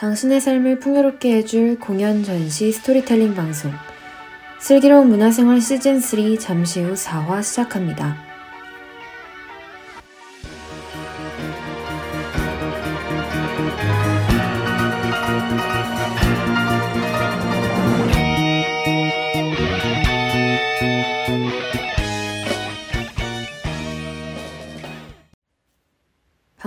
당신의 삶을 풍요롭게 해줄 공연 전시 스토리텔링 방송 슬기로운 문화생활 시즌3 잠시 후 4화 시작합니다.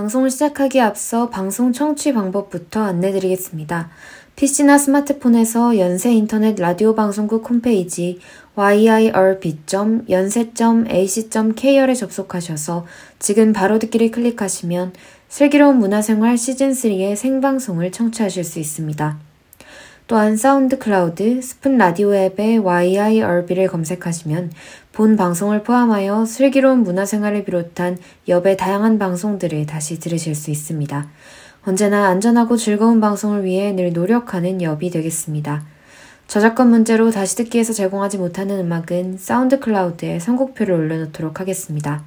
방송을 시작하기에 앞서 방송 청취 방법부터 안내드리겠습니다. PC나 스마트폰에서 연세 인터넷 라디오 방송국 홈페이지 yirb.yonsei.ac.kr에 접속하셔서 지금 바로 듣기를 클릭하시면 슬기로운 문화생활 시즌3의 생방송을 청취하실 수 있습니다. 또한 SoundCloud, Spoon Radio 앱에 YIRB를 검색하시면 본 방송을 포함하여 슬기로운 문화생활을 비롯한 엽의 다양한 방송들을 다시 들으실 수 있습니다. 언제나 안전하고 즐거운 방송을 위해 늘 노력하는 엽이 되겠습니다. 저작권 문제로 다시 듣기에서 제공하지 못하는 음악은 사운드 클라우드에 선곡표를 올려놓도록 하겠습니다.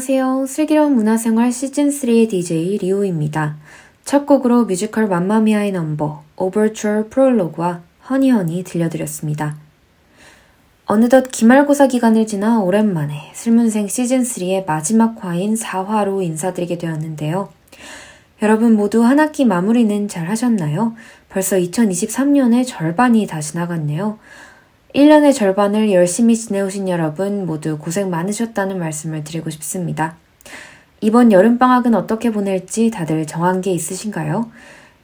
안녕하세요. 슬기로운 문화생활 시즌3의 DJ 리오입니다. 첫 곡으로 뮤지컬 맘마미아의 넘버, 오버추어 프롤로그와 Honey, Honey 들려드렸습니다. 어느덧 기말고사 기간을 지나 오랜만에 슬문생 시즌3의 마지막 화인 4화로 인사드리게 되었는데요. 여러분 모두 한 학기 마무리는 잘 하셨나요? 벌써 2023년의 절반이 다 지나갔네요. 1년의 절반을 열심히 지내오신 여러분 모두 고생 많으셨다는 말씀을 드리고 싶습니다. 이번 여름방학은 어떻게 보낼지 다들 정한 게 있으신가요?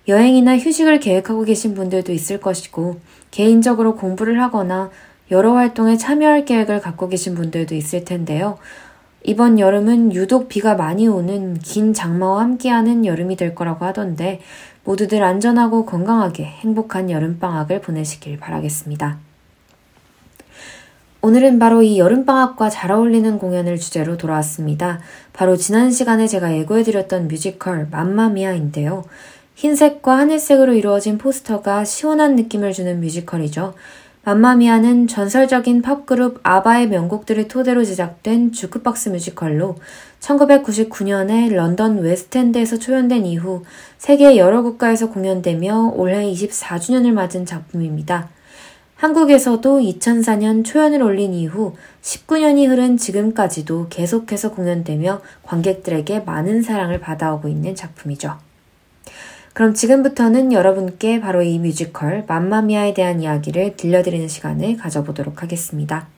여행이나 휴식을 계획하고 계신 분들도 있을 것이고, 개인적으로 공부를 하거나 여러 활동에 참여할 계획을 갖고 계신 분들도 있을 텐데요. 이번 여름은 유독 비가 많이 오는 긴 장마와 함께하는 여름이 될 거라고 하던데, 모두들 안전하고 건강하게 행복한 여름방학을 보내시길 바라겠습니다. 오늘은 바로 이 여름방학과 잘 어울리는 공연을 주제로 돌아왔습니다. 바로 지난 시간에 제가 예고해드렸던 뮤지컬 맘마미아인데요. 흰색과 하늘색으로 이루어진 포스터가 시원한 느낌을 주는 뮤지컬이죠. 맘마미아는 전설적인 팝그룹 아바의 명곡들을 토대로 제작된 주크박스 뮤지컬로 1999년에 런던 웨스트엔드에서 초연된 이후 세계 여러 국가에서 공연되며 올해 24주년을 맞은 작품입니다. 한국에서도 2004년 초연을 올린 이후 19년이 흐른 지금까지도 계속해서 공연되며 관객들에게 많은 사랑을 받아오고 있는 작품이죠. 그럼 지금부터는 여러분께 바로 이 뮤지컬 맘마미아에 대한 이야기를 들려드리는 시간을 가져보도록 하겠습니다.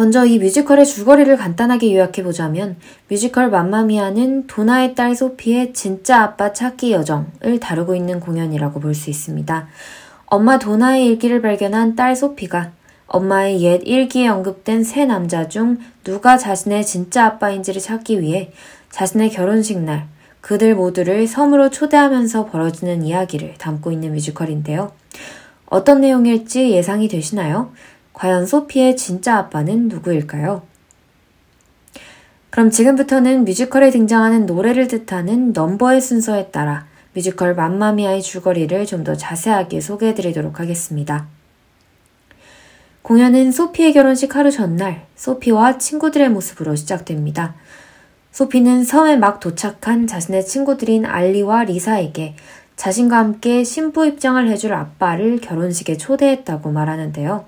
먼저 이 뮤지컬의 줄거리를 간단하게 요약해보자면 뮤지컬 맘마미아는 도나의 딸 소피의 진짜 아빠 찾기 여정을 다루고 있는 공연이라고 볼 수 있습니다. 엄마 도나의 일기를 발견한 딸 소피가 엄마의 옛 일기에 언급된 세 남자 중 누가 자신의 진짜 아빠인지를 찾기 위해 자신의 결혼식 날 그들 모두를 섬으로 초대하면서 벌어지는 이야기를 담고 있는 뮤지컬인데요. 어떤 내용일지 예상이 되시나요? 과연 소피의 진짜 아빠는 누구일까요? 그럼 지금부터는 뮤지컬에 등장하는 노래를 뜻하는 넘버의 순서에 따라 뮤지컬 맘마미아의 줄거리를 좀 더 자세하게 소개해 드리도록 하겠습니다. 공연은 소피의 결혼식 하루 전날 소피와 친구들의 모습으로 시작됩니다. 소피는 섬에 막 도착한 자신의 친구들인 알리와 리사에게 자신과 함께 신부 입장을 해줄 아빠를 결혼식에 초대했다고 말하는데요.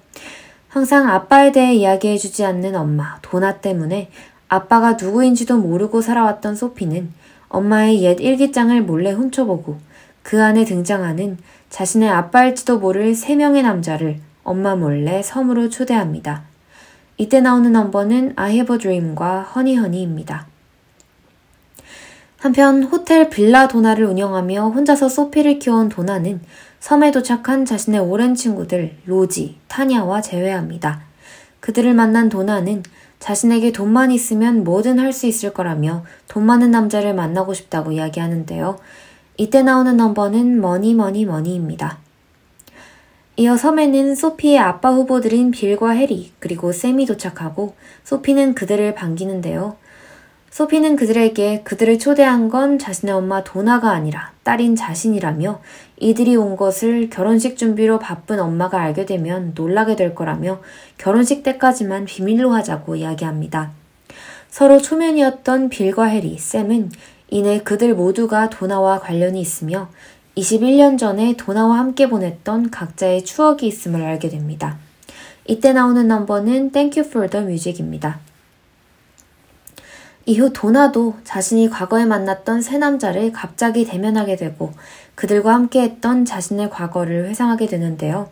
항상 아빠에 대해 이야기해주지 않는 엄마, 도나 때문에 아빠가 누구인지도 모르고 살아왔던 소피는 엄마의 옛 일기장을 몰래 훔쳐보고 그 안에 등장하는 자신의 아빠일지도 모를 세 명의 남자를 엄마 몰래 섬으로 초대합니다. 이때 나오는 넘버는 I have a dream과 허니허니입니다. 한편 호텔 빌라 도나를 운영하며 혼자서 소피를 키워온 도나는 섬에 도착한 자신의 오랜 친구들 로지, 타냐와 재회합니다. 그들을 만난 도나는 자신에게 돈만 있으면 뭐든 할 수 있을 거라며 돈 많은 남자를 만나고 싶다고 이야기하는데요. 이때 나오는 넘버는 Money, Money, Money입니다. 이어 섬에는 소피의 아빠 후보들인 빌과 해리 그리고 샘이 도착하고 소피는 그들을 반기는데요. 소피는 그들에게 그들을 초대한 건 자신의 엄마 도나가 아니라 딸인 자신이라며 이들이 온 것을 결혼식 준비로 바쁜 엄마가 알게 되면 놀라게 될 거라며 결혼식 때까지만 비밀로 하자고 이야기합니다. 서로 초면이었던 빌과 해리, 샘은 이내 그들 모두가 도나와 관련이 있으며 21년 전에 도나와 함께 보냈던 각자의 추억이 있음을 알게 됩니다. 이때 나오는 넘버는 Thank You for the Music입니다. 이후 도나도 자신이 과거에 만났던 세 남자를 갑자기 대면하게 되고 그들과 함께 했던 자신의 과거를 회상하게 되는데요.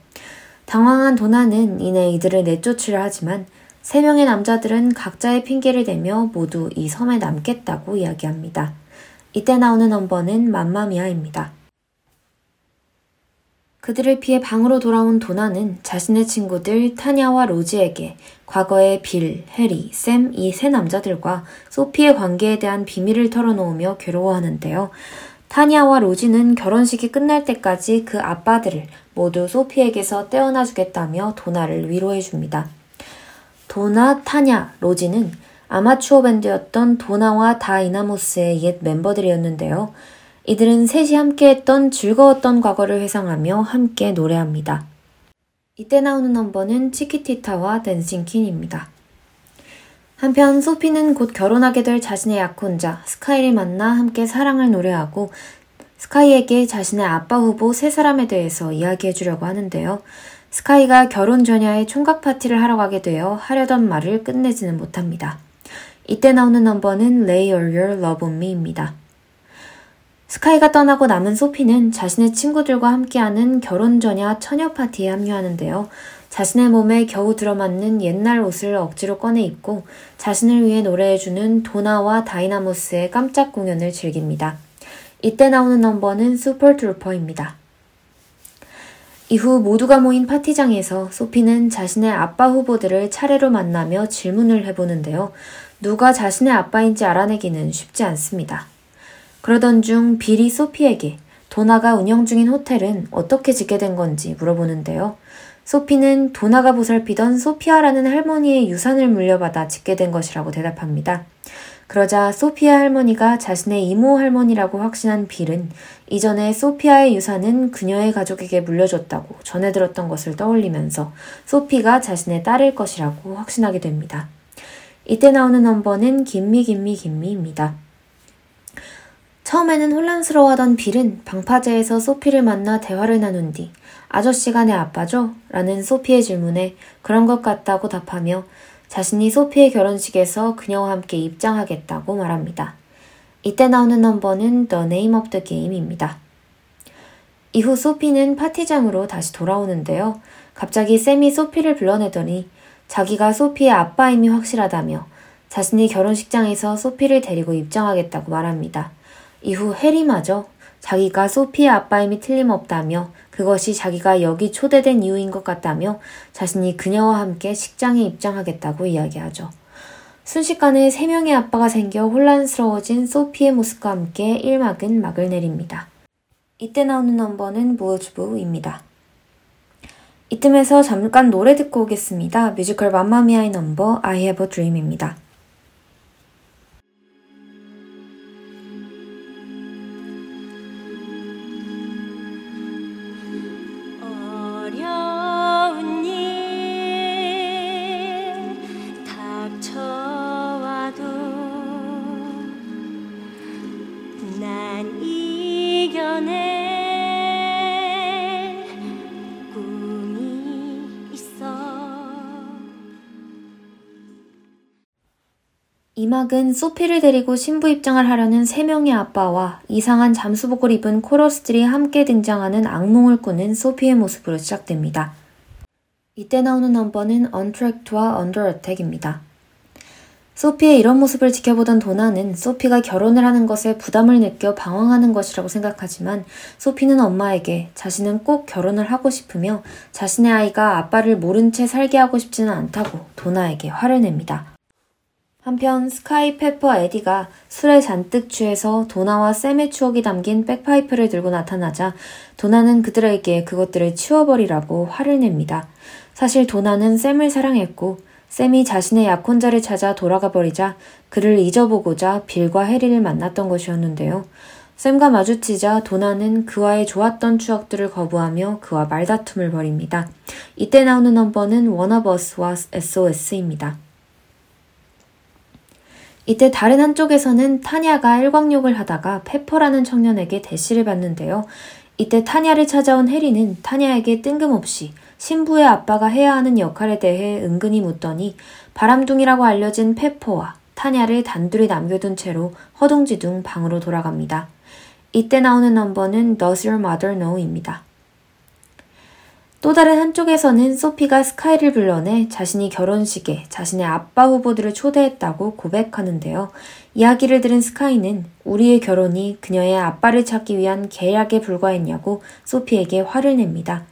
당황한 도나는 이내 이들을 내쫓으려 하지만 세 명의 남자들은 각자의 핑계를 대며 모두 이 섬에 남겠다고 이야기합니다. 이때 나오는 넘버는 맘마미아입니다. 그들을 피해 방으로 돌아온 도나는 자신의 친구들 타냐와 로지에게 과거의 빌, 해리, 샘 이 세 남자들과 소피의 관계에 대한 비밀을 털어놓으며 괴로워하는데요. 타냐와 로지는 결혼식이 끝날 때까지 그 아빠들을 모두 소피에게서 떼어놔 주겠다며 도나를 위로해 줍니다. 도나, 타냐, 로지는 아마추어 밴드였던 도나와 Dynamos의 옛 멤버들이었는데요. 이들은 셋이 함께 했던 즐거웠던 과거를 회상하며 함께 노래합니다. 이때 나오는 넘버는 Chiquitita와 Dancing Queen입니다. 한편 소피는 곧 결혼하게 될 자신의 약혼자 스카이를 만나 함께 사랑을 노래하고 스카이에게 자신의 아빠 후보 세 사람에 대해서 이야기해 주려고 하는데요. 스카이가 결혼 전야에 총각 파티를 하러 가게 되어 하려던 말을 끝내지는 못합니다. 이때 나오는 넘버는 Lay All Your Love On Me입니다. 스카이가 떠나고 남은 소피는 자신의 친구들과 함께하는 결혼 전야 처녀 파티에 합류하는데요. 자신의 몸에 겨우 들어맞는 옛날 옷을 억지로 꺼내 입고 자신을 위해 노래해주는 도나와 Dynamos의 깜짝 공연을 즐깁니다. 이때 나오는 넘버는 Super Trouper입니다. 이후 모두가 모인 파티장에서 소피는 자신의 아빠 후보들을 차례로 만나며 질문을 해보는데요. 누가 자신의 아빠인지 알아내기는 쉽지 않습니다. 그러던 중 빌이 소피에게 도나가 운영 중인 호텔은 어떻게 짓게 된 건지 물어보는데요. 소피는 도나가 보살피던 소피아라는 할머니의 유산을 물려받아 짓게 된 것이라고 대답합니다. 그러자 소피아 할머니가 자신의 이모 할머니라고 확신한 빌은 이전에 소피아의 유산은 그녀의 가족에게 물려줬다고 전해 들었던 것을 떠올리면서 소피가 자신의 딸일 것이라고 확신하게 됩니다. 이때 나오는 넘버는 김미 김미 김미입니다. 처음에는 혼란스러워하던 빌은 방파제에서 소피를 만나 대화를 나눈 뒤 아저씨가 내 아빠죠? 라는 소피의 질문에 그런 것 같다고 답하며 자신이 소피의 결혼식에서 그녀와 함께 입장하겠다고 말합니다. 이때 나오는 넘버는 The Name of the Game입니다. 이후 소피는 파티장으로 다시 돌아오는데요. 갑자기 샘이 소피를 불러내더니 자기가 소피의 아빠임이 확실하다며 자신이 결혼식장에서 소피를 데리고 입장하겠다고 말합니다. 이후 해리마저 자기가 소피의 아빠임이 틀림없다며 그것이 자기가 여기 초대된 이유인 것 같다며 자신이 그녀와 함께 식장에 입장하겠다고 이야기하죠. 순식간에 세 명의 아빠가 생겨 혼란스러워진 소피의 모습과 함께 1막은 막을 내립니다. 이때 나오는 넘버는 무어즈부입니다. 이쯤에서 잠깐 노래 듣고 오겠습니다. 뮤지컬 맘마미아의 넘버 I Have a Dream입니다. 이막은 소피를 데리고 신부 입장을 하려는 세 명의 아빠와 이상한 잠수복을 입은 코러스들이 함께 등장하는 악몽을 꾸는 소피의 모습으로 시작됩니다. 이때 나오는 넘버는 Under Attack입니다. 소피의 이런 모습을 지켜보던 도나는 소피가 결혼을 하는 것에 부담을 느껴 방황하는 것이라고 생각하지만 소피는 엄마에게 자신은 꼭 결혼을 하고 싶으며 자신의 아이가 아빠를 모른 채 살게 하고 싶지는 않다고 도나에게 화를 냅니다. 한편 스카이 페퍼 에디가 술에 잔뜩 취해서 도나와 샘의 추억이 담긴 백파이프를 들고 나타나자 도나는 그들에게 그것들을 치워버리라고 화를 냅니다. 사실 도나는 샘을 사랑했고 샘이 자신의 약혼자를 찾아 돌아가 버리자 그를 잊어보고자 빌과 해리를 만났던 것이었는데요. 샘과 마주치자 도나는 그와의 좋았던 추억들을 거부하며 그와 말다툼을 벌입니다. 이때 나오는 넘버는 워너버스와 SOS입니다. 이때 다른 한쪽에서는 타냐가 일광욕을 하다가 페퍼라는 청년에게 대시를 받는데요. 이때 타냐를 찾아온 해리는 타냐에게 뜬금없이 신부의 아빠가 해야 하는 역할에 대해 은근히 묻더니 바람둥이라고 알려진 페퍼와 타냐를 단둘이 남겨둔 채로 허둥지둥 방으로 돌아갑니다. 이때 나오는 넘버는 Does Your Mother Know입니다. 또 다른 한쪽에서는 소피가 스카이를 불러내 자신이 결혼식에 자신의 아빠 후보들을 초대했다고 고백하는데요. 이야기를 들은 스카이는 우리의 결혼이 그녀의 아빠를 찾기 위한 계약에 불과했냐고 소피에게 화를 냅니다.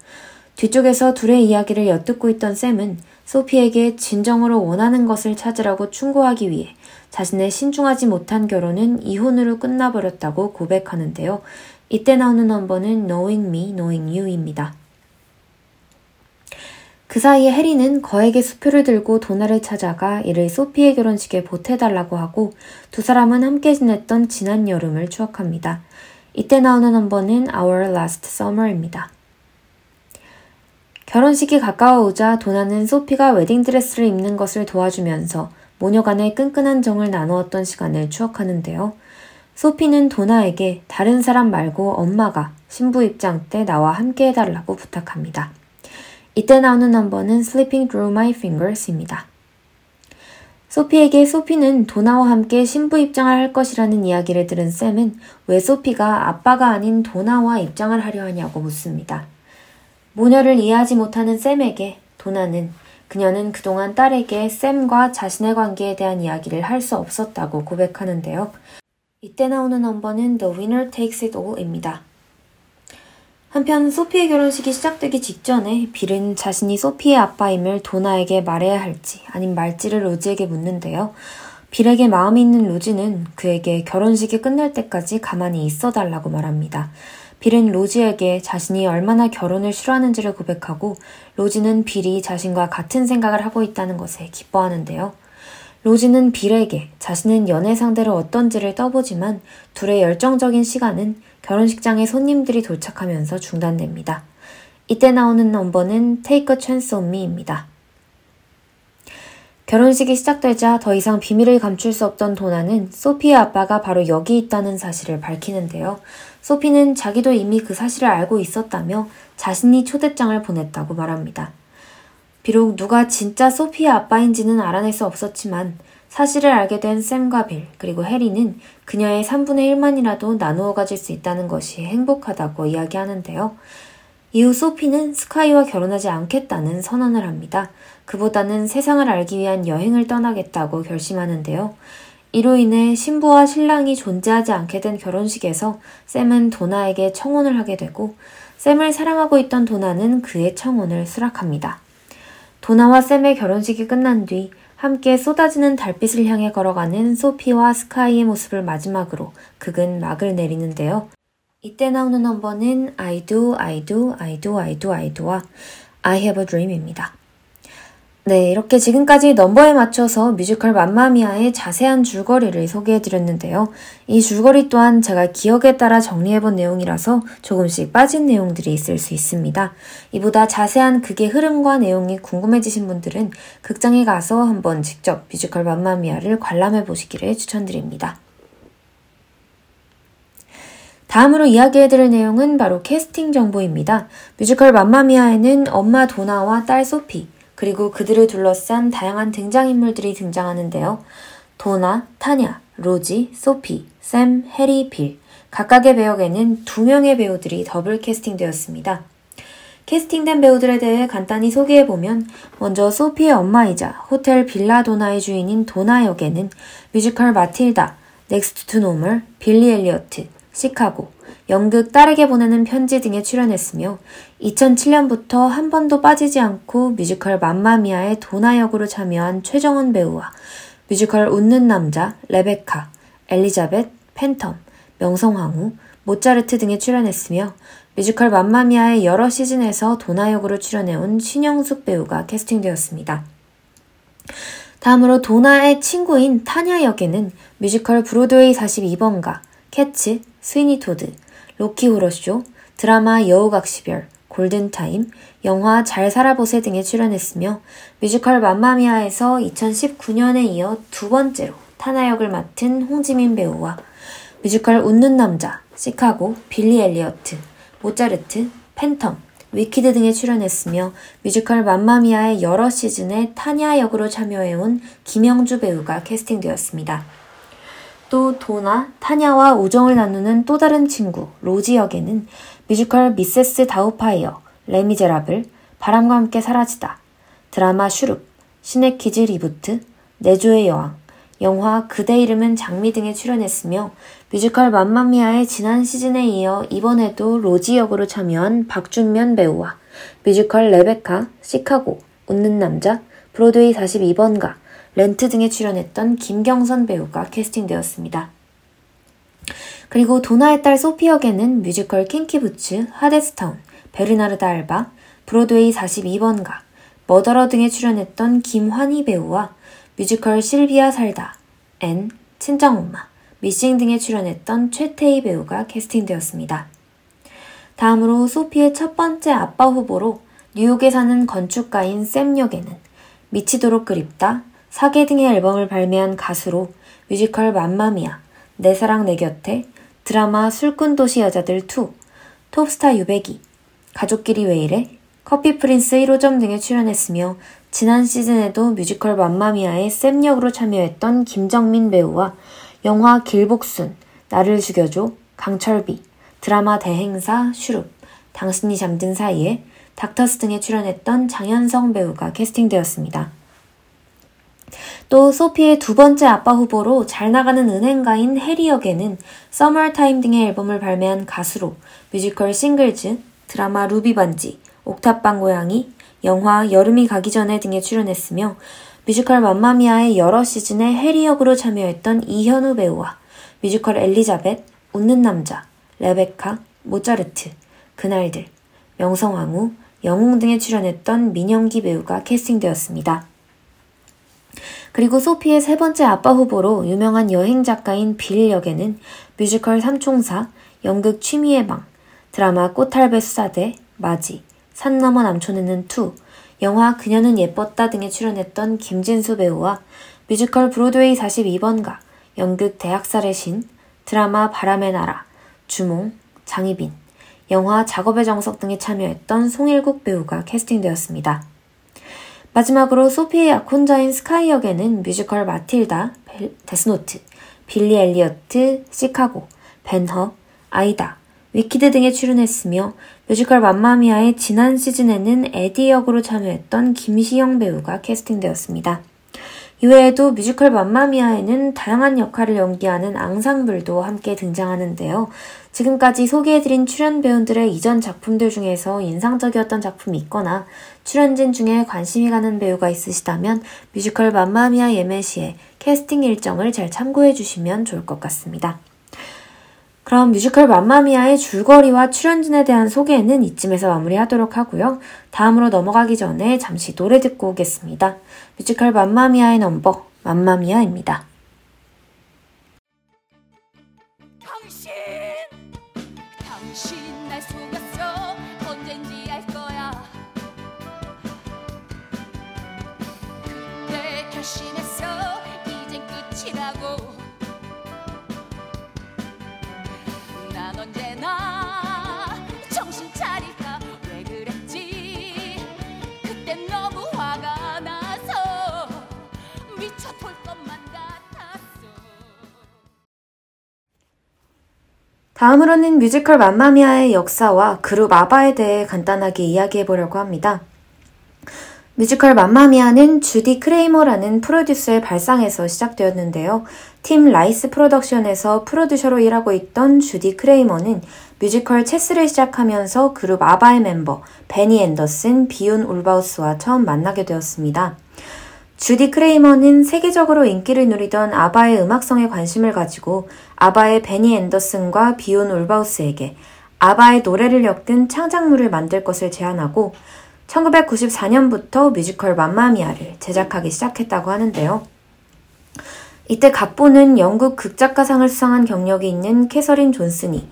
뒤쪽에서 둘의 이야기를 엿듣고 있던 샘은 소피에게 진정으로 원하는 것을 찾으라고 충고하기 위해 자신의 신중하지 못한 결혼은 이혼으로 끝나버렸다고 고백하는데요. 이때 나오는 넘버는 Knowing Me, Knowing You입니다. 그 사이에 해리는 거액의 수표를 들고 도나를 찾아가 이를 소피의 결혼식에 보태달라고 하고 두 사람은 함께 지냈던 지난 여름을 추억합니다. 이때 나오는 넘버는 Our Last Summer입니다. 결혼식이 가까워오자 도나는 소피가 웨딩드레스를 입는 것을 도와주면서 모녀 간의 끈끈한 정을 나누었던 시간을 추억하는데요. 소피는 도나에게 다른 사람 말고 엄마가 신부 입장 때 나와 함께 해달라고 부탁합니다. 이때 나오는 넘버는 Sleeping Through My Fingers입니다. 소피에게 소피는 도나와 함께 신부 입장을 할 것이라는 이야기를 들은 샘은 왜 소피가 아빠가 아닌 도나와 입장을 하려 하냐고 묻습니다. 모녀를 이해하지 못하는 샘에게 도나는 그녀는 그동안 딸에게 샘과 자신의 관계에 대한 이야기를 할 수 없었다고 고백하는데요. 이때 나오는 넘버는 The Winner Takes It All입니다. 한편 소피의 결혼식이 시작되기 직전에 빌은 자신이 소피의 아빠임을 도나에게 말해야 할지 아님 말지를 로지에게 묻는데요. 빌에게 마음이 있는 로지는 그에게 결혼식이 끝날 때까지 가만히 있어 달라고 말합니다. 빌은 로지에게 자신이 얼마나 결혼을 싫어하는지를 고백하고 로지는 빌이 자신과 같은 생각을 하고 있다는 것에 기뻐하는데요. 로지는 빌에게 자신은 연애 상대를 어떤지를 떠보지만 둘의 열정적인 시간은 결혼식장에 손님들이 도착하면서 중단됩니다. 이때 나오는 넘버는 Take a Chance on Me입니다. 결혼식이 시작되자 더 이상 비밀을 감출 수 없던 도나는 소피의 아빠가 바로 여기 있다는 사실을 밝히는데요. 소피는 자기도 이미 그 사실을 알고 있었다며 자신이 초대장을 보냈다고 말합니다. 비록 누가 진짜 소피의 아빠인지는 알아낼 수 없었지만 사실을 알게 된 샘과 빌, 그리고 해리는 그녀의 3분의 1만이라도 나누어 가질 수 있다는 것이 행복하다고 이야기하는데요. 이후 소피는 스카이와 결혼하지 않겠다는 선언을 합니다. 그보다는 세상을 알기 위한 여행을 떠나겠다고 결심하는데요. 이로 인해 신부와 신랑이 존재하지 않게 된 결혼식에서 샘은 도나에게 청혼을 하게 되고 샘을 사랑하고 있던 도나는 그의 청혼을 수락합니다. 도나와 샘의 결혼식이 끝난 뒤 함께 쏟아지는 달빛을 향해 걸어가는 소피와 스카이의 모습을 마지막으로 극은 막을 내리는데요. 이때 나오는 넘버는 I do, I do, I do, I do, I do와 I have a dream입니다. 네, 이렇게 지금까지 넘버에 맞춰서 뮤지컬 맘마미아의 자세한 줄거리를 소개해드렸는데요. 이 줄거리 또한 제가 기억에 따라 정리해본 내용이라서 조금씩 빠진 내용들이 있을 수 있습니다. 이보다 자세한 극의 흐름과 내용이 궁금해지신 분들은 극장에 가서 한번 직접 뮤지컬 맘마미아를 관람해 보시기를 추천드립니다. 다음으로 이야기해드릴 내용은 바로 캐스팅 정보입니다. 뮤지컬 맘마미아에는 엄마 도나와 딸 소피, 그리고 그들을 둘러싼 다양한 등장인물들이 등장하는데요. 도나, 타냐, 로지, 소피, 샘, 해리, 빌. 각각의 배역에는 두 명의 배우들이 더블 캐스팅되었습니다. 캐스팅된 배우들에 대해 간단히 소개해보면 먼저 소피의 엄마이자 호텔 빌라 도나의 주인인 도나 역에는 뮤지컬 마틸다, Next to Normal, 빌리 엘리어트, 시카고, 연극 딸에게 보내는 편지 등에 출연했으며 2007년부터 한 번도 빠지지 않고 뮤지컬 맘마미아의 도나 역으로 참여한 최정원 배우와 뮤지컬 웃는 남자, 레베카, 엘리자벳, 팬텀, 명성황후, 모차르트 등에 출연했으며 뮤지컬 맘마미아의 여러 시즌에서 도나 역으로 출연해온 신영숙 배우가 캐스팅되었습니다. 다음으로 도나의 친구인 타냐 역에는 뮤지컬 브로드웨이 42번가, 캐츠, 스위니 토드, 로키 호러쇼, 드라마 여우각시별, 골든타임, 영화 잘 살아보세 등에 출연했으며 뮤지컬 맘마미아에서 2019년에 이어 두 번째로 타냐 역을 맡은 홍지민 배우와 뮤지컬 웃는 남자, 시카고, 빌리 엘리어트, 모차르트, 팬텀, 위키드 등에 출연했으며 뮤지컬 맘마미아의 여러 시즌에 타냐 역으로 참여해온 김영주 배우가 캐스팅되었습니다. 또 도나, 타냐와 우정을 나누는 또 다른 친구 로지 역에는 뮤지컬 미세스 다우파이어, 레미제라블, 바람과 함께 사라지다, 드라마 슈룹, 신의 퀴즈 리부트, 내조의 여왕, 영화 그대 이름은 장미 등에 출연했으며 뮤지컬 맘마미아의 지난 시즌에 이어 이번에도 로지 역으로 참여한 박준면 배우와 뮤지컬 레베카, 시카고, 웃는 남자, 브로드웨이 42번가, 렌트 등에 출연했던 김경선 배우가 캐스팅되었습니다. 그리고 도나의 딸 소피 역에는 뮤지컬 킹키부츠, 하데스타운, 베르나르다 알바, 브로드웨이 42번가, 머더러 등에 출연했던 김환희 배우와 뮤지컬 실비아 살다, 앤, 친정엄마, 미싱 등에 출연했던 최태이 배우가 캐스팅되었습니다. 다음으로 소피의 첫 번째 아빠 후보로 뉴욕에 사는 건축가인 샘 역에는 미치도록 그립다, 사계 등의 앨범을 발매한 가수로 뮤지컬 맘마미아, 내 사랑 내 곁에, 드라마 술꾼 도시 여자들 2, 톱스타 유배기, 가족끼리 왜 이래, 커피 프린스 1호점 등에 출연했으며 지난 시즌에도 뮤지컬 맘마미아의 샘 역으로 참여했던 김정민 배우와 영화 길복순, 나를 죽여줘, 강철비, 드라마 대행사, 슈룹, 당신이 잠든 사이에 닥터스 등에 출연했던 장현성 배우가 캐스팅되었습니다. 또 소피의 두 번째 아빠 후보로 잘 나가는 은행가인 해리 역에는 서머타임 등의 앨범을 발매한 가수로 뮤지컬 싱글즈, 드라마 루비 반지, 옥탑방 고양이, 영화 여름이 가기 전에 등에 출연했으며 뮤지컬 맘마미아의 여러 시즌에 해리 역으로 참여했던 이현우 배우와 뮤지컬 엘리자벳, 웃는 남자, 레베카, 모차르트, 그날들, 명성황후, 영웅 등에 출연했던 민영기 배우가 캐스팅되었습니다. 그리고 소피의 세 번째 아빠 후보로 유명한 여행 작가인 빌 역에는 뮤지컬 삼총사, 연극 취미의 방, 드라마 꽃할배 수사대, 마지, 산 너머 남촌에는 투, 영화 그녀는 예뻤다 등에 출연했던 김진수 배우와 뮤지컬 브로드웨이 42번가, 연극 대학살의 신, 드라마 바람의 나라, 주몽, 장희빈, 영화 작업의 정석 등에 참여했던 송일국 배우가 캐스팅되었습니다. 마지막으로 소피의 약혼자인 스카이 역에는 뮤지컬 마틸다, 데스노트, 빌리 엘리어트, 시카고, 벤허, 아이다, 위키드 등에 출연했으며 뮤지컬 맘마미아의 지난 시즌에는 에디 역으로 참여했던 김시영 배우가 캐스팅되었습니다. 이외에도 뮤지컬 맘마미아에는 다양한 역할을 연기하는 앙상블도 함께 등장하는데요. 지금까지 소개해드린 출연 배우들의 이전 작품들 중에서 인상적이었던 작품이 있거나 출연진 중에 관심이 가는 배우가 있으시다면 뮤지컬 맘마미아 예매 시에 캐스팅 일정을 잘 참고해 주시면 좋을 것 같습니다. 그럼 뮤지컬 맘마미아의 줄거리와 출연진에 대한 소개는 이쯤에서 마무리하도록 하고요. 다음으로 넘어가기 전에 잠시 노래 듣고 오겠습니다. 뮤지컬 맘마미아의 넘버, 맘마미아입니다. 다음으로는 뮤지컬 맘마미아의 역사와 그룹 아바에 대해 간단하게 이야기해 보려고 합니다. 뮤지컬 맘마미아는 주디 크레이머라는 프로듀서의 발상에서 시작되었는데요. 팀 라이스 프로덕션에서 프로듀서로 일하고 있던 주디 크레이머는 뮤지컬 체스를 시작하면서 그룹 아바의 멤버 베니 앤더슨, 비온 울바우스와 처음 만나게 되었습니다. 주디 크레이머는 세계적으로 인기를 누리던 아바의 음악성에 관심을 가지고 아바의 베니 앤더슨과 비온 울바우스에게 아바의 노래를 엮은 창작물을 만들 것을 제안하고 1994년부터 뮤지컬 맘마미아를 제작하기 시작했다고 하는데요. 이때 각본은 영국 극작가상을 수상한 경력이 있는 캐서린 존슨이,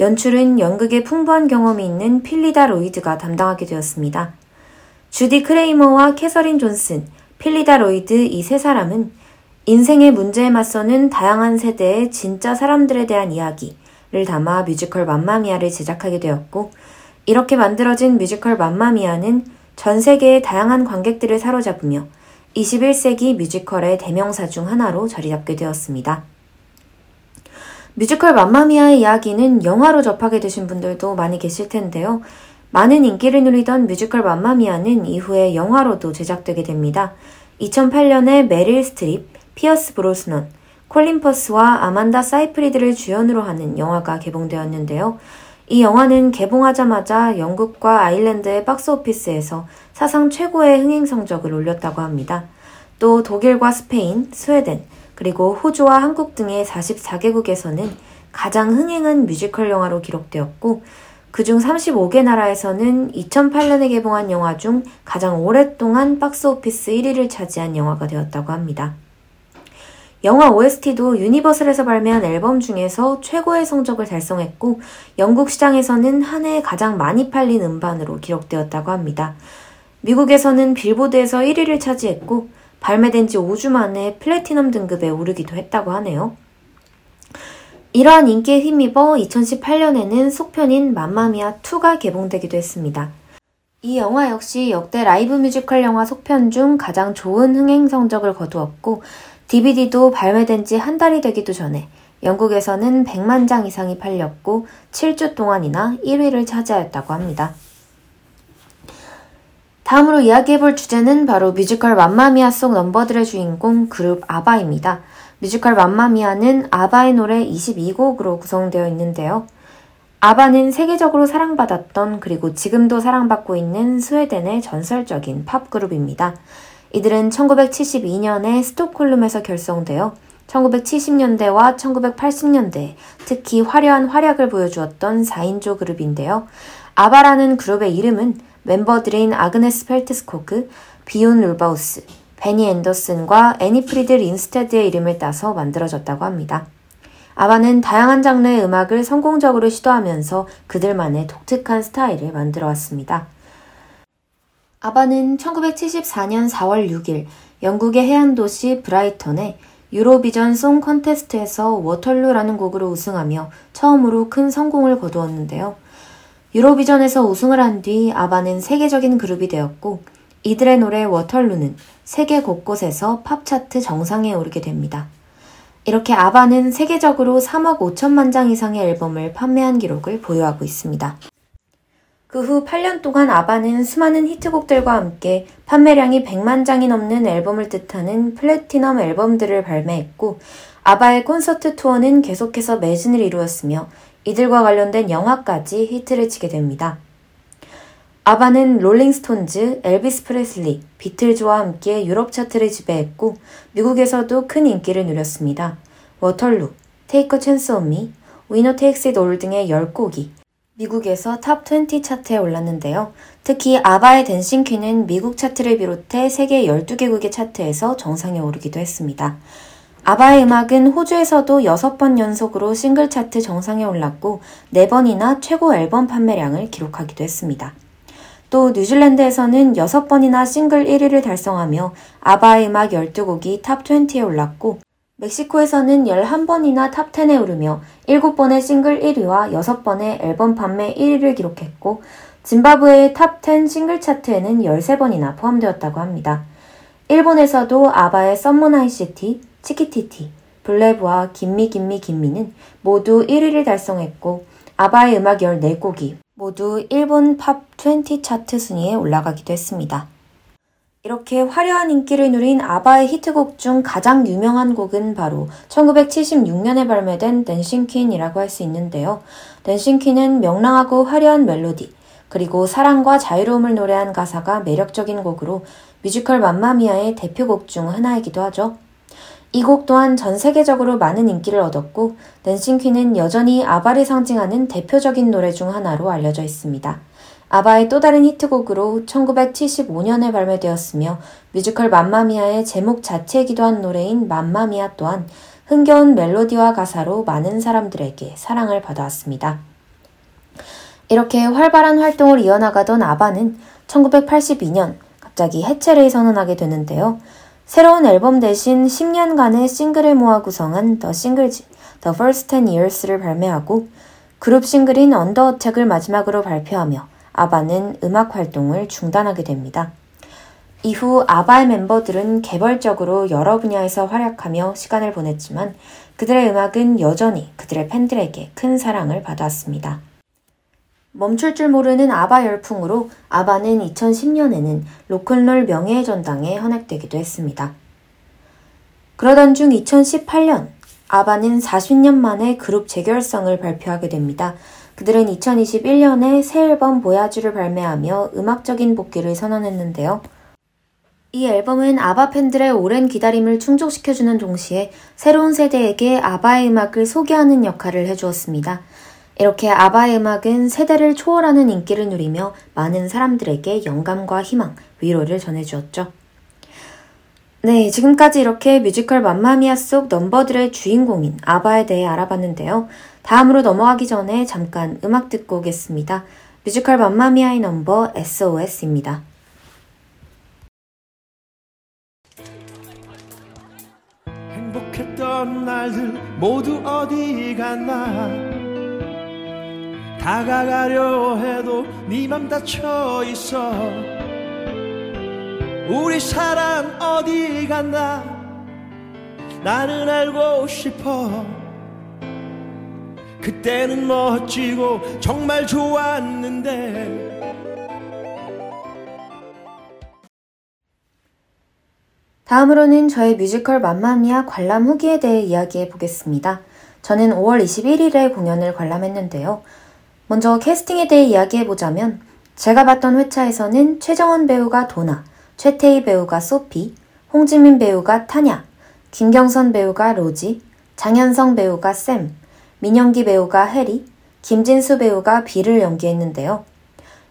연출은 연극에 풍부한 경험이 있는 필리다 로이드가 담당하게 되었습니다. 주디 크레이머와 캐서린 존슨, 필리다 로이드 이 세 사람은 인생의 문제에 맞서는 다양한 세대의 진짜 사람들에 대한 이야기를 담아 뮤지컬 맘마미아를 제작하게 되었고, 이렇게 만들어진 뮤지컬 맘마미아는 전 세계의 다양한 관객들을 사로잡으며 21세기 뮤지컬의 대명사 중 하나로 자리 잡게 되었습니다. 뮤지컬 맘마미아의 이야기는 영화로 접하게 되신 분들도 많이 계실 텐데요. 많은 인기를 누리던 뮤지컬 맘마미아는 이후에 영화로도 제작되게 됩니다. 2008년에 메릴 스트립, 피어스 브로스넌, 콜린 퍼스와 아만다 사이프리드를 주연으로 하는 영화가 개봉되었는데요. 이 영화는 개봉하자마자 영국과 아일랜드의 박스오피스에서 사상 최고의 흥행 성적을 올렸다고 합니다. 또 독일과 스페인, 스웨덴, 그리고 호주와 한국 등의 44개국에서는 가장 흥행한 뮤지컬 영화로 기록되었고, 그중 35개 나라에서는 2008년에 개봉한 영화 중 가장 오랫동안 박스오피스 1위를 차지한 영화가 되었다고 합니다. 영화 OST도 유니버설에서 발매한 앨범 중에서 최고의 성적을 달성했고 영국 시장에서는 한 해 가장 많이 팔린 음반으로 기록되었다고 합니다. 미국에서는 빌보드에서 1위를 차지했고 발매된 지 5주 만에 플래티넘 등급에 오르기도 했다고 하네요. 이러한 인기에 힘입어 2018년에는 속편인 맘마미아2가 개봉되기도 했습니다. 이 영화 역시 역대 라이브 뮤지컬 영화 속편 중 가장 좋은 흥행 성적을 거두었고 DVD도 발매된 지 한 달이 되기도 전에 영국에서는 100만 장 이상이 팔렸고 7주 동안이나 1위를 차지하였다고 합니다. 다음으로 이야기해볼 주제는 바로 뮤지컬 맘마미아 속 넘버들의 주인공 그룹 아바입니다. 뮤지컬 맘마미아는 아바의 노래 22곡으로 구성되어 있는데요. 아바는 세계적으로 사랑받았던 그리고 지금도 사랑받고 있는 스웨덴의 전설적인 팝 그룹입니다. 이들은 1972년에 스톡홀름에서 결성되어 1970년대와 1980년대 특히 화려한 활약을 보여주었던 4인조 그룹인데요. 아바라는 그룹의 이름은 멤버들인 아그네사 펠트스코그, 비욘 울바에우스, 베니 앤더슨과 애니 프리드 린스테드의 이름을 따서 만들어졌다고 합니다. 아바는 다양한 장르의 음악을 성공적으로 시도하면서 그들만의 독특한 스타일을 만들어 왔습니다. 아바는 1974년 4월 6일 영국의 해안 도시 브라이턴에 유로비전 송 컨테스트에서 워털루라는 곡으로 우승하며 처음으로 큰 성공을 거두었는데요. 유로비전에서 우승을 한 뒤 아바는 세계적인 그룹이 되었고 이들의 노래 워털루는 세계 곳곳에서 팝 차트 정상에 오르게 됩니다. 이렇게 아바는 세계적으로 3억 5천만 장 이상의 앨범을 판매한 기록을 보유하고 있습니다. 그 후 8년 동안 아바는 수많은 히트곡들과 함께 판매량이 100만 장이 넘는 앨범을 뜻하는 플래티넘 앨범들을 발매했고, 아바의 콘서트 투어는 계속해서 매진을 이루었으며, 이들과 관련된 영화까지 히트를 치게 됩니다. 아바는 롤링스톤즈, 엘비스 프레슬리, 비틀즈와 함께 유럽 차트를 지배했고 미국에서도 큰 인기를 누렸습니다. Waterloo, Chance on Me, Winner Takes It All 등의 10곡이 미국에서 탑 20 차트에 올랐는데요. 특히 아바의 Dancing Queen은 미국 차트를 비롯해 세계 12개국의 차트에서 정상에 오르기도 했습니다. 아바의 음악은 호주에서도 6번 연속으로 싱글 차트 정상에 올랐고 4번이나 최고 앨범 판매량을 기록하기도 했습니다. 또 뉴질랜드에서는 6번이나 싱글 1위를 달성하며 아바의 음악 12곡이 탑 20에 올랐고 멕시코에서는 11번이나 탑 10에 오르며 7번의 싱글 1위와 6번의 앨범 판매 1위를 기록했고 짐바브웨의 탑10 싱글 차트에는 13번이나 포함되었다고 합니다. 일본에서도 아바의 Summer Night City, Chiquitita, Voulez-Vous와 Gimme Gimme Gimme는 모두 1위를 달성했고 아바의 음악 14곡이 모두 일본 팝 20 차트 순위에 올라가기도 했습니다. 이렇게 화려한 인기를 누린 아바의 히트곡 중 가장 유명한 곡은 바로 1976년에 발매된 Dancing Queen이라고 할 수 있는데요. Dancing Queen은 명랑하고 화려한 멜로디, 그리고 사랑과 자유로움을 노래한 가사가 매력적인 곡으로 뮤지컬 맘마미아의 대표곡 중 하나이기도 하죠. 이 곡 또한 전 세계적으로 많은 인기를 얻었고, Dancing Queen은 여전히 아바를 상징하는 대표적인 노래 중 하나로 알려져 있습니다. 아바의 또 다른 히트곡으로 1975년에 발매되었으며 뮤지컬 맘마미아의 제목 자체이기도 한 노래인 맘마미아 또한 흥겨운 멜로디와 가사로 많은 사람들에게 사랑을 받아왔습니다. 이렇게 활발한 활동을 이어나가던 아바는 1982년 갑자기 해체를 선언하게 되는데요. 새로운 앨범 대신 10년간의 싱글을 모아 구성한 The Singles, The First 10 Years를 발매하고 그룹 싱글인 언더 어택을 마지막으로 발표하며 아바는 음악 활동을 중단하게 됩니다. 이후 아바의 멤버들은 개벌적으로 여러 분야에서 활약하며 시간을 보냈지만 그들의 음악은 여전히 그들의 팬들에게 큰 사랑을 받았습니다. 멈출 줄 모르는 아바 열풍으로 아바는 2010년에는 로큰롤 명예의 전당에 헌액되기도 했습니다. 그러던 중 2018년 아바는 40년 만에 그룹 재결성을 발표하게 됩니다. 그들은 2021년에 새 앨범 보야주를 발매하며 음악적인 복귀를 선언했는데요. 이 앨범은 아바 팬들의 오랜 기다림을 충족시켜주는 동시에 새로운 세대에게 아바의 음악을 소개하는 역할을 해주었습니다. 이렇게 아바의 음악은 세대를 초월하는 인기를 누리며 많은 사람들에게 영감과 희망, 위로를 전해주었죠. 네, 지금까지 이렇게 뮤지컬 맘마미아 속 넘버들의 주인공인 아바에 대해 알아봤는데요. 다음으로 넘어가기 전에 잠깐 음악 듣고 오겠습니다. 뮤지컬 맘마미아의 넘버 SOS입니다. 행복했던 날들 모두 어디 갔나 다가가려 해도 네맘 닫혀 있어 우리 사랑 어디 갔나 나는 알고 싶어 그때는 멋지고 정말 좋았는데 다음으로는 저의 뮤지컬 맘마미아 관람 후기에 대해 이야기해 보겠습니다. 저는 5월 21일에 공연을 관람했는데요. 먼저 캐스팅에 대해 이야기해 보자면 제가 봤던 회차에서는 최정원 배우가 도나, 최태이 배우가 소피, 홍지민 배우가 타냐, 김경선 배우가 로지, 장현성 배우가 샘, 민영기 배우가 해리, 김진수 배우가 빌을 연기했는데요.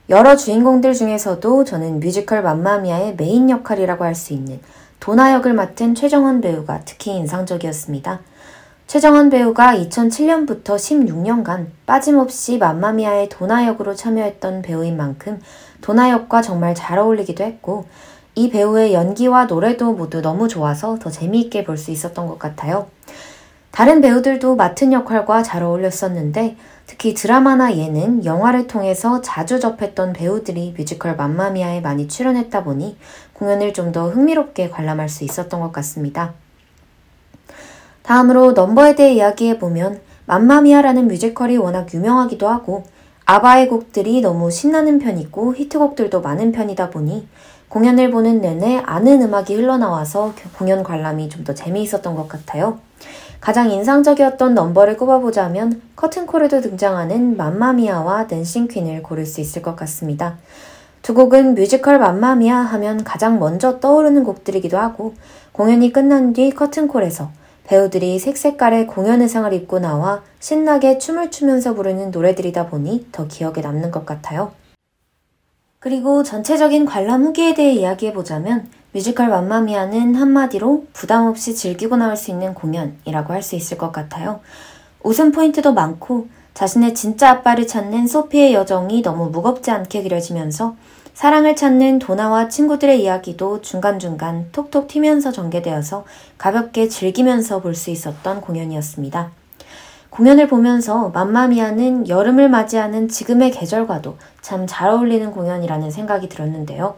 여러 주인공들 중에서도 저는 뮤지컬 맘마미아의 메인 역할이라고 할 수 있는 도나 역을 맡은 최정원 배우가 특히 인상적이었습니다. 최정원 배우가 2007년부터 16년간 빠짐없이 맘마미아의 도나 역으로 참여했던 배우인 만큼 도나 역과 정말 잘 어울리기도 했고 이 배우의 연기와 노래도 모두 너무 좋아서 더 재미있게 볼 수 있었던 것 같아요. 다른 배우들도 맡은 역할과 잘 어울렸었는데 특히 드라마나 예능, 영화를 통해서 자주 접했던 배우들이 뮤지컬 맘마미아에 많이 출연했다 보니 공연을 좀 더 흥미롭게 관람할 수 있었던 것 같습니다. 다음으로 넘버에 대해 이야기해보면 맘마미아라는 뮤지컬이 워낙 유명하기도 하고 아바의 곡들이 너무 신나는 편이고 히트곡들도 많은 편이다 보니 공연을 보는 내내 아는 음악이 흘러나와서 공연 관람이 좀 더 재미있었던 것 같아요. 가장 인상적이었던 넘버를 꼽아보자면 커튼콜에도 등장하는 맘마미아와 Dancing Queen을 고를 수 있을 것 같습니다. 두 곡은 뮤지컬 맘마미아 하면 가장 먼저 떠오르는 곡들이기도 하고 공연이 끝난 뒤 커튼콜에서 배우들이 색색깔의 공연 의상을 입고 나와 신나게 춤을 추면서 부르는 노래들이다 보니 더 기억에 남는 것 같아요. 그리고 전체적인 관람 후기에 대해 이야기해보자면 뮤지컬 맘마미아는 한마디로 부담 없이 즐기고 나올 수 있는 공연이라고 할 수 있을 것 같아요. 웃음 포인트도 많고 자신의 진짜 아빠를 찾는 소피의 여정이 너무 무겁지 않게 그려지면서 사랑을 찾는 도나와 친구들의 이야기도 중간중간 톡톡 튀면서 전개되어서 가볍게 즐기면서 볼 수 있었던 공연이었습니다. 공연을 보면서 맘마미아는 여름을 맞이하는 지금의 계절과도 참 잘 어울리는 공연이라는 생각이 들었는데요.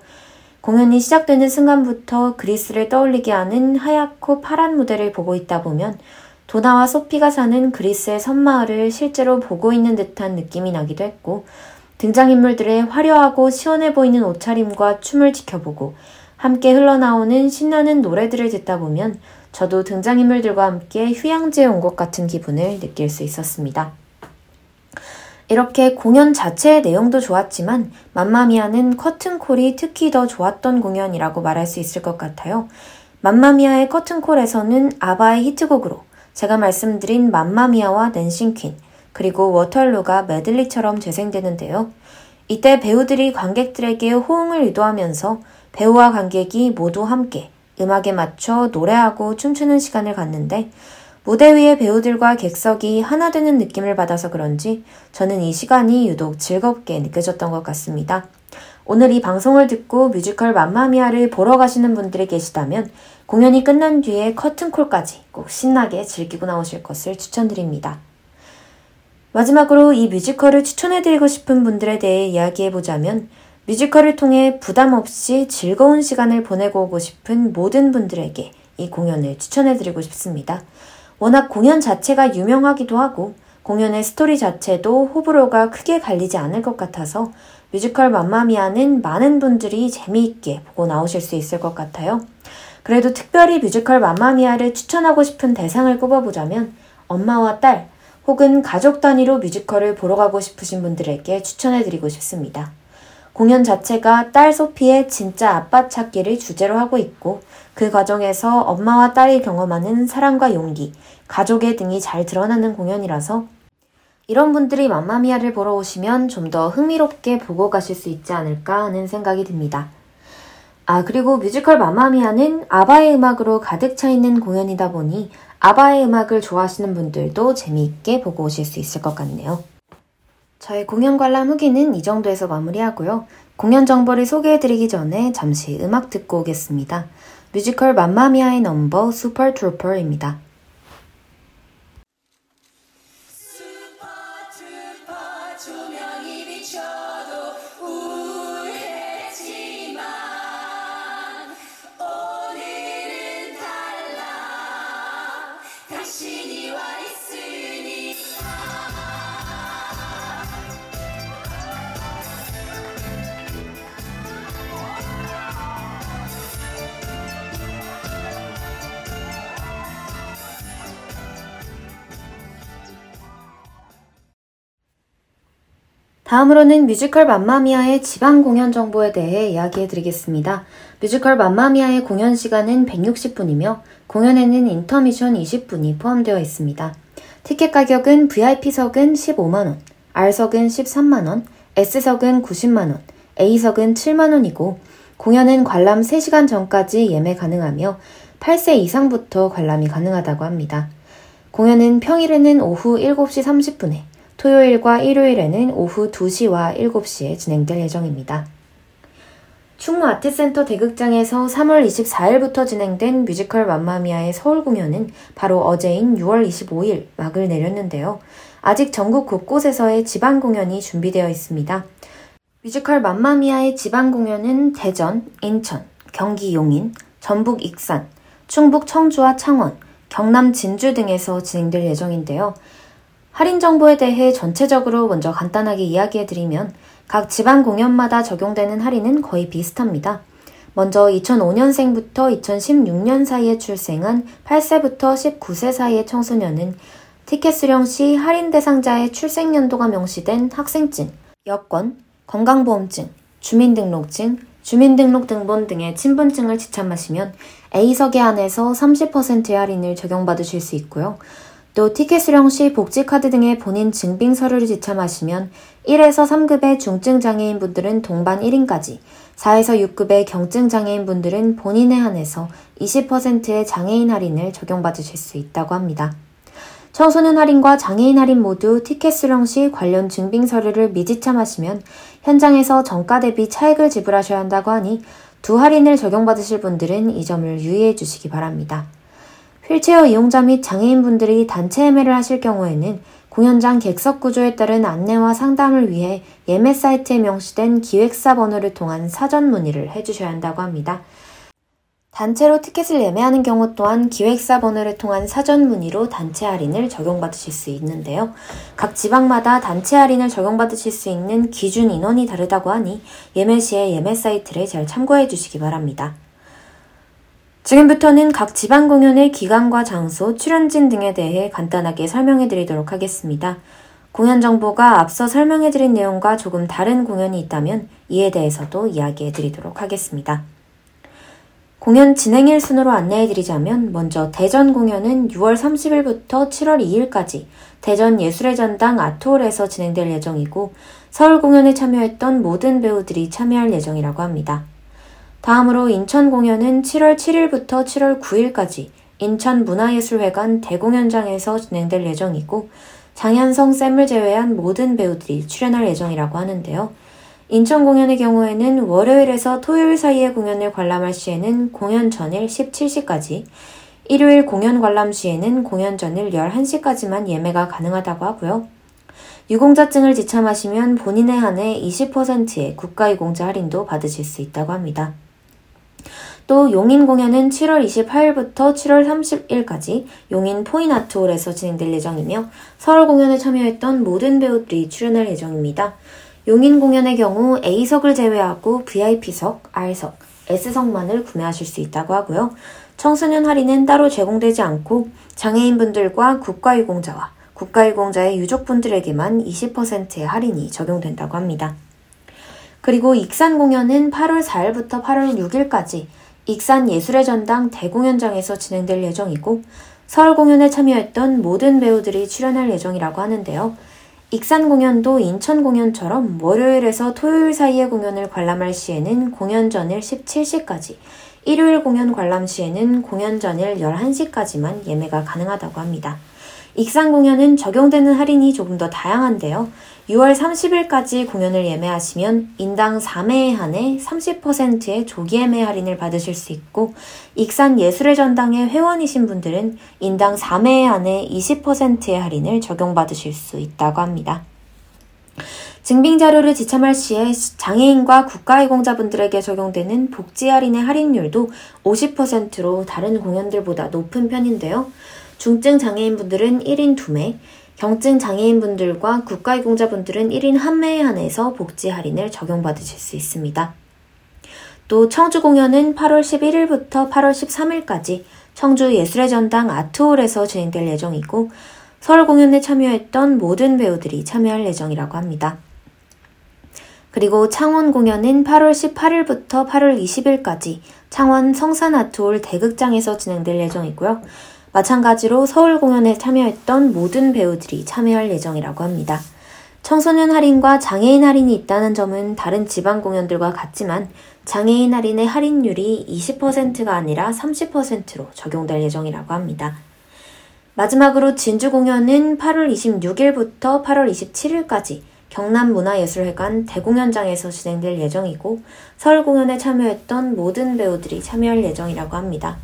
공연이 시작되는 순간부터 그리스를 떠올리게 하는 하얗고 파란 무대를 보고 있다 보면 도나와 소피가 사는 그리스의 섬마을을 실제로 보고 있는 듯한 느낌이 나기도 했고, 등장인물들의 화려하고 시원해 보이는 옷차림과 춤을 지켜보고 함께 흘러나오는 신나는 노래들을 듣다 보면 저도 등장인물들과 함께 휴양지에 온 것 같은 기분을 느낄 수 있었습니다. 이렇게 공연 자체의 내용도 좋았지만 맘마미아는 커튼콜이 특히 더 좋았던 공연이라고 말할 수 있을 것 같아요. 맘마미아의 커튼콜에서는 아바의 히트곡으로 제가 말씀드린 맘마미아와 낸싱퀸 그리고 워털루가 메들리처럼 재생되는데요. 이때 배우들이 관객들에게 호응을 유도하면서 배우와 관객이 모두 함께 음악에 맞춰 노래하고 춤추는 시간을 갖는데 무대 위의 배우들과 객석이 하나 되는 느낌을 받아서 그런지 저는 이 시간이 유독 즐겁게 느껴졌던 것 같습니다. 오늘 이 방송을 듣고 뮤지컬 맘마미아를 보러 가시는 분들이 계시다면 공연이 끝난 뒤에 커튼콜까지 꼭 신나게 즐기고 나오실 것을 추천드립니다. 마지막으로 이 뮤지컬을 추천해드리고 싶은 분들에 대해 이야기해보자면 뮤지컬을 통해 부담 없이 즐거운 시간을 보내고 오고 싶은 모든 분들에게 이 공연을 추천해드리고 싶습니다. 워낙 공연 자체가 유명하기도 하고 공연의 스토리 자체도 호불호가 크게 갈리지 않을 것 같아서 뮤지컬 맘마미아는 많은 분들이 재미있게 보고 나오실 수 있을 것 같아요. 그래도 특별히 뮤지컬 맘마미아를 추천하고 싶은 대상을 꼽아보자면 엄마와 딸 혹은 가족 단위로 뮤지컬을 보러 가고 싶으신 분들에게 추천해드리고 싶습니다. 공연 자체가 딸 소피의 진짜 아빠 찾기를 주제로 하고 있고 그 과정에서 엄마와 딸이 경험하는 사랑과 용기, 가족애 등이 잘 드러나는 공연이라서 이런 분들이 맘마미아를 보러 오시면 좀 더 흥미롭게 보고 가실 수 있지 않을까 하는 생각이 듭니다. 아, 그리고 뮤지컬 맘마미아는 아바의 음악으로 가득 차 있는 공연이다 보니 아바의 음악을 좋아하시는 분들도 재미있게 보고 오실 수 있을 것 같네요. 저의 공연 관람 후기는 이 정도에서 마무리하고요. 공연 정보를 소개해드리기 전에 잠시 음악 듣고 오겠습니다. 뮤지컬 맘마미아의 넘버 Super Trouper입니다. 다음으로는 뮤지컬 맘마미아의 지방 공연 정보에 대해 이야기해 드리겠습니다. 뮤지컬 맘마미아의 공연 시간은 160분이며 공연에는 인터미션 20분이 포함되어 있습니다. 티켓 가격은 VIP석은 15만원, R석은 13만원, S석은 90만원, A석은 7만원이고 공연은 관람 3시간 전까지 예매 가능하며 8세 이상부터 관람이 가능하다고 합니다. 공연은 평일에는 오후 7시 30분에 토요일과 일요일에는 오후 2시와 7시에 진행될 예정입니다. 충무 아트센터 대극장에서 3월 24일부터 진행된 뮤지컬 맘마미아의 서울 공연은 바로 어제인 6월 25일 막을 내렸는데요. 아직 전국 곳곳에서의 지방 공연이 준비되어 있습니다. 뮤지컬 맘마미아의 지방 공연은 대전, 인천, 경기 용인, 전북 익산, 충북 청주와 창원, 경남 진주 등에서 진행될 예정인데요. 할인 정보에 대해 전체적으로 먼저 간단하게 이야기해 드리면 각 지방 공연마다 적용되는 할인은 거의 비슷합니다. 먼저 2005년생부터 2016년 사이에 출생한 8세부터 19세 사이의 청소년은 티켓 수령 시 할인 대상자의 출생 연도가 명시된 학생증, 여권, 건강보험증, 주민등록증, 주민등록 등본 등의 친분증을 지참하시면 A석에 한해서 30%의 할인을 적용받으실 수 있고요. 또 티켓 수령 시 복지카드 등의 본인 증빙 서류를 지참하시면 1에서 3급의 중증 장애인 분들은 동반 1인까지, 4에서 6급의 경증 장애인 분들은 본인에 한해서 20%의 장애인 할인을 적용받으실 수 있다고 합니다. 청소년 할인과 장애인 할인 모두 티켓 수령 시 관련 증빙 서류를 미지참하시면 현장에서 정가 대비 차액을 지불하셔야 한다고 하니 두 할인을 적용받으실 분들은 이 점을 유의해 주시기 바랍니다. 휠체어 이용자 및 장애인분들이 단체 예매를 하실 경우에는 공연장 객석 구조에 따른 안내와 상담을 위해 예매 사이트에 명시된 기획사 번호를 통한 사전 문의를 해주셔야 한다고 합니다. 단체로 티켓을 예매하는 경우 또한 기획사 번호를 통한 사전 문의로 단체 할인을 적용받으실 수 있는데요. 각 지방마다 단체 할인을 적용받으실 수 있는 기준 인원이 다르다고 하니 예매 시에 예매 사이트를 잘 참고해 주시기 바랍니다. 지금부터는 각 지방 공연의 기간과 장소, 출연진 등에 대해 간단하게 설명해 드리도록 하겠습니다. 공연 정보가 앞서 설명해 드린 내용과 조금 다른 공연이 있다면 이에 대해서도 이야기해 드리도록 하겠습니다. 공연 진행일 순으로 안내해 드리자면 먼저 대전 공연은 6월 30일부터 7월 2일까지 대전 예술의 전당 아트홀에서 진행될 예정이고 서울 공연에 참여했던 모든 배우들이 참여할 예정이라고 합니다. 다음으로 인천 공연은 7월 7일부터 7월 9일까지 인천 문화예술회관 대공연장에서 진행될 예정이고 장현성 쌤을 제외한 모든 배우들이 출연할 예정이라고 하는데요. 인천 공연의 경우에는 월요일에서 토요일 사이에 공연을 관람할 시에는 공연 전일 17시까지, 일요일 공연 관람 시에는 공연 전일 11시까지만 예매가 가능하다고 하고요. 유공자증을 지참하시면 본인에 한해 20%의 국가유공자 할인도 받으실 수 있다고 합니다. 또 용인 공연은 7월 28일부터 7월 30일까지 용인 포인아트홀에서 진행될 예정이며 서울 공연에 참여했던 모든 배우들이 출연할 예정입니다. 용인 공연의 경우 A석을 제외하고 VIP석, R석, S석만을 구매하실 수 있다고 하고요. 청소년 할인은 따로 제공되지 않고 장애인분들과 국가유공자와 국가유공자의 유족분들에게만 20%의 할인이 적용된다고 합니다. 그리고 익산 공연은 8월 4일부터 8월 6일까지 익산 예술의 전당 대공연장에서 진행될 예정이고 서울 공연에 참여했던 모든 배우들이 출연할 예정이라고 하는데요. 익산 공연도 인천 공연처럼 월요일에서 토요일 사이에 공연을 관람할 시에는 공연 전일 17시까지, 일요일 공연 관람 시에는 공연 전일 11시까지만 예매가 가능하다고 합니다. 익산 공연은 적용되는 할인이 조금 더 다양한데요. 6월 30일까지 공연을 예매하시면 인당 4매에 한해 30%의 조기 예매 할인을 받으실 수 있고 익산 예술의 전당의 회원이신 분들은 인당 4매에 한해 20%의 할인을 적용받으실 수 있다고 합니다. 증빙 자료를 지참할 시에 장애인과 국가유공자분들에게 적용되는 복지 할인의 할인율도 50%로 다른 공연들보다 높은 편인데요. 중증 장애인분들은 1인 2매, 경증 장애인분들과 국가유공자분들은 1인 1매에 한해서 복지 할인을 적용받으실 수 있습니다. 또 청주 공연은 8월 11일부터 8월 13일까지 청주 예술의 전당 아트홀에서 진행될 예정이고 서울 공연에 참여했던 모든 배우들이 참여할 예정이라고 합니다. 그리고 창원 공연은 8월 18일부터 8월 20일까지 창원 성산 아트홀 대극장에서 진행될 예정이고요. 마찬가지로 서울 공연에 참여했던 모든 배우들이 참여할 예정이라고 합니다. 청소년 할인과 장애인 할인이 있다는 점은 다른 지방 공연들과 같지만 장애인 할인의 할인율이 20%가 아니라 30%로 적용될 예정이라고 합니다. 마지막으로 진주 공연은 8월 26일부터 8월 27일까지 경남문화예술회관 대공연장에서 진행될 예정이고 서울 공연에 참여했던 모든 배우들이 참여할 예정이라고 합니다.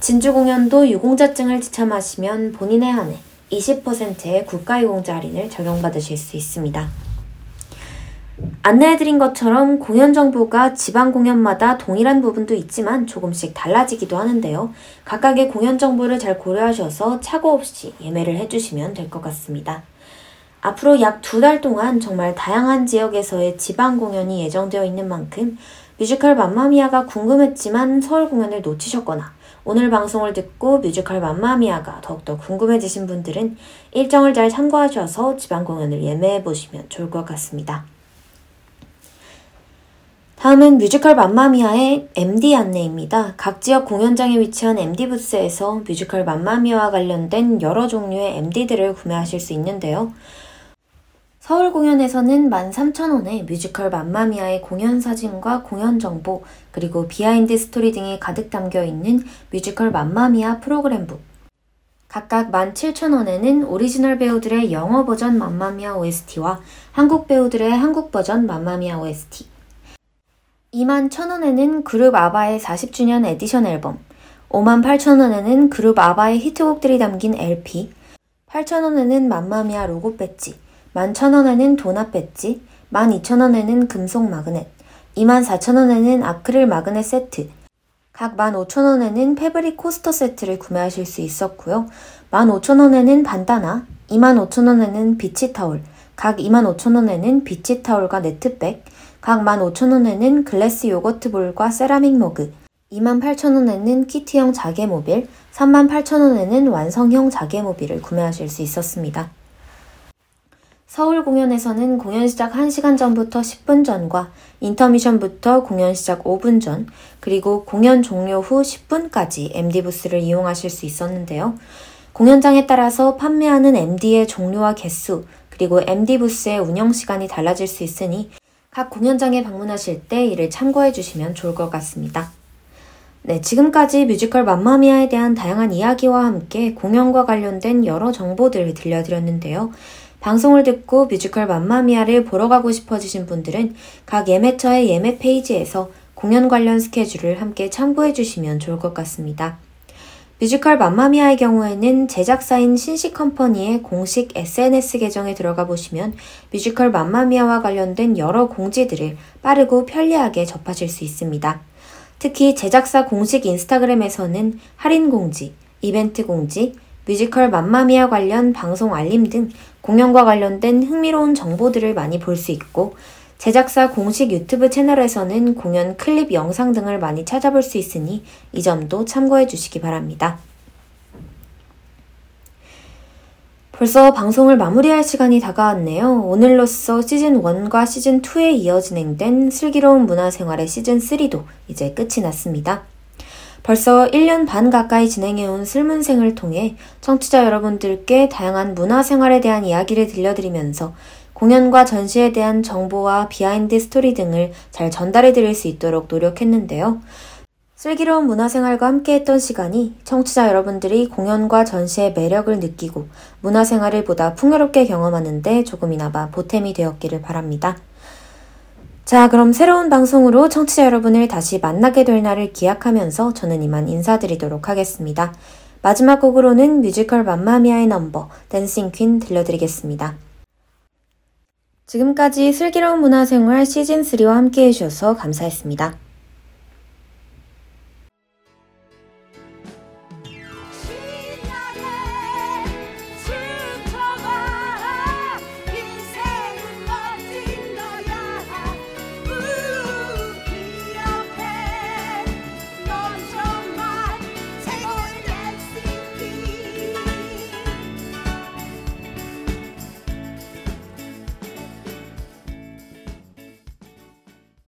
진주 공연도 유공자증을 지참하시면 본인에 한해 20%의 국가유공자 할인을 적용받으실 수 있습니다. 안내해드린 것처럼 공연 정보가 지방 공연마다 동일한 부분도 있지만 조금씩 달라지기도 하는데요. 각각의 공연 정보를 잘 고려하셔서 착오 없이 예매를 해주시면 될 것 같습니다. 앞으로 약 두 달 동안 정말 다양한 지역에서의 지방 공연이 예정되어 있는 만큼 뮤지컬 맘마미아가 궁금했지만 서울 공연을 놓치셨거나 오늘 방송을 듣고 뮤지컬 맘마미아가 더욱더 궁금해지신 분들은 일정을 잘 참고하셔서 지방 공연을 예매해 보시면 좋을 것 같습니다. 다음은 뮤지컬 맘마미아의 MD 안내입니다. 각 지역 공연장에 위치한 MD 부스에서 뮤지컬 맘마미아와 관련된 여러 종류의 MD들을 구매하실 수 있는데요. 서울 공연에서는 13,000원에 뮤지컬 맘마미아의 공연 사진과 공연 정보, 그리고 behind story 등이 가득 담겨 있는 뮤지컬 맘마미아 프로그램 book. 각각 17,000원에는 오리지널 배우들의 영어 버전 맘마미아 OST와 한국 배우들의 한국 버전 맘마미아 OST. 21,000원에는 그룹 아바의 40주년 에디션 앨범, 58,000원에는 그룹 아바의 히트곡들이 담긴 LP, 8,000원에는 맘마미아 로고 배지, 11,000원에는 도나 배지, 12,000원에는 금속 magnet, 24,000원에는 아크릴 magnet 세트, 각 15,000원에는 fabric coaster 세트를 구매하실 수 있었고요. 15,000원에는 bandana, 25,000원에는 beach towel, 각 25,000원에는 beach towel과 net bag, 각 15,000원에는 glass yogurt bowl과 세라믹 머그, 28,000원에는 키트형 자개 모빌, 38,000원에는 완성형 자개 모빌을 구매하실 수 있었습니다. 서울 공연에서는 공연 시작 1시간 전부터 10분 전과 인터미션부터 공연 시작 5분 전, 그리고 공연 종료 후 10분까지 MD 부스를 이용하실 수 있었는데요. 공연장에 따라서 판매하는 MD의 종류와 개수, 그리고 MD 부스의 운영 시간이 달라질 수 있으니 각 공연장에 방문하실 때 이를 참고해 주시면 좋을 것 같습니다. 네, 지금까지 뮤지컬 맘마미아에 대한 다양한 이야기와 함께 공연과 관련된 여러 정보들을 들려드렸는데요. 방송을 듣고 뮤지컬 맘마미아를 보러 가고 싶어지신 분들은 각 예매처의 예매 페이지에서 공연 관련 스케줄을 함께 참고해 주시면 좋을 것 같습니다. 뮤지컬 맘마미아의 경우에는 제작사인 신시 컴퍼니의 공식 SNS 계정에 들어가 보시면 뮤지컬 맘마미아와 관련된 여러 공지들을 빠르고 편리하게 접하실 수 있습니다. 특히 제작사 공식 인스타그램에서는 할인 공지, 이벤트 공지, 뮤지컬 맘마미아 관련 방송 알림 등 공연과 관련된 흥미로운 정보들을 많이 볼 수 있고 제작사 공식 유튜브 채널에서는 공연 클립 영상 등을 많이 찾아볼 수 있으니 이 점도 참고해 주시기 바랍니다. 벌써 방송을 마무리할 시간이 다가왔네요. 오늘로써 시즌 1과 시즌 2에 이어 진행된 슬기로운 문화생활의 시즌 3도 이제 끝이 났습니다. 벌써 1년 반 가까이 진행해온 슬문생을 통해 청취자 여러분들께 다양한 문화생활에 대한 이야기를 들려드리면서 공연과 전시에 대한 정보와 behind story 등을 잘 전달해 드릴 수 있도록 노력했는데요. 슬기로운 문화생활과 함께했던 시간이 청취자 여러분들이 공연과 전시의 매력을 느끼고 문화생활을 보다 풍요롭게 경험하는데 조금이나마 보탬이 되었기를 바랍니다. 자, 그럼 새로운 방송으로 청취자 여러분을 다시 만나게 될 날을 기약하면서 저는 이만 인사드리도록 하겠습니다. 마지막 곡으로는 뮤지컬 맘마미아의 넘버 Dancing Queen 들려드리겠습니다. 지금까지 슬기로운 문화생활 시즌3와 함께 해주셔서 감사했습니다.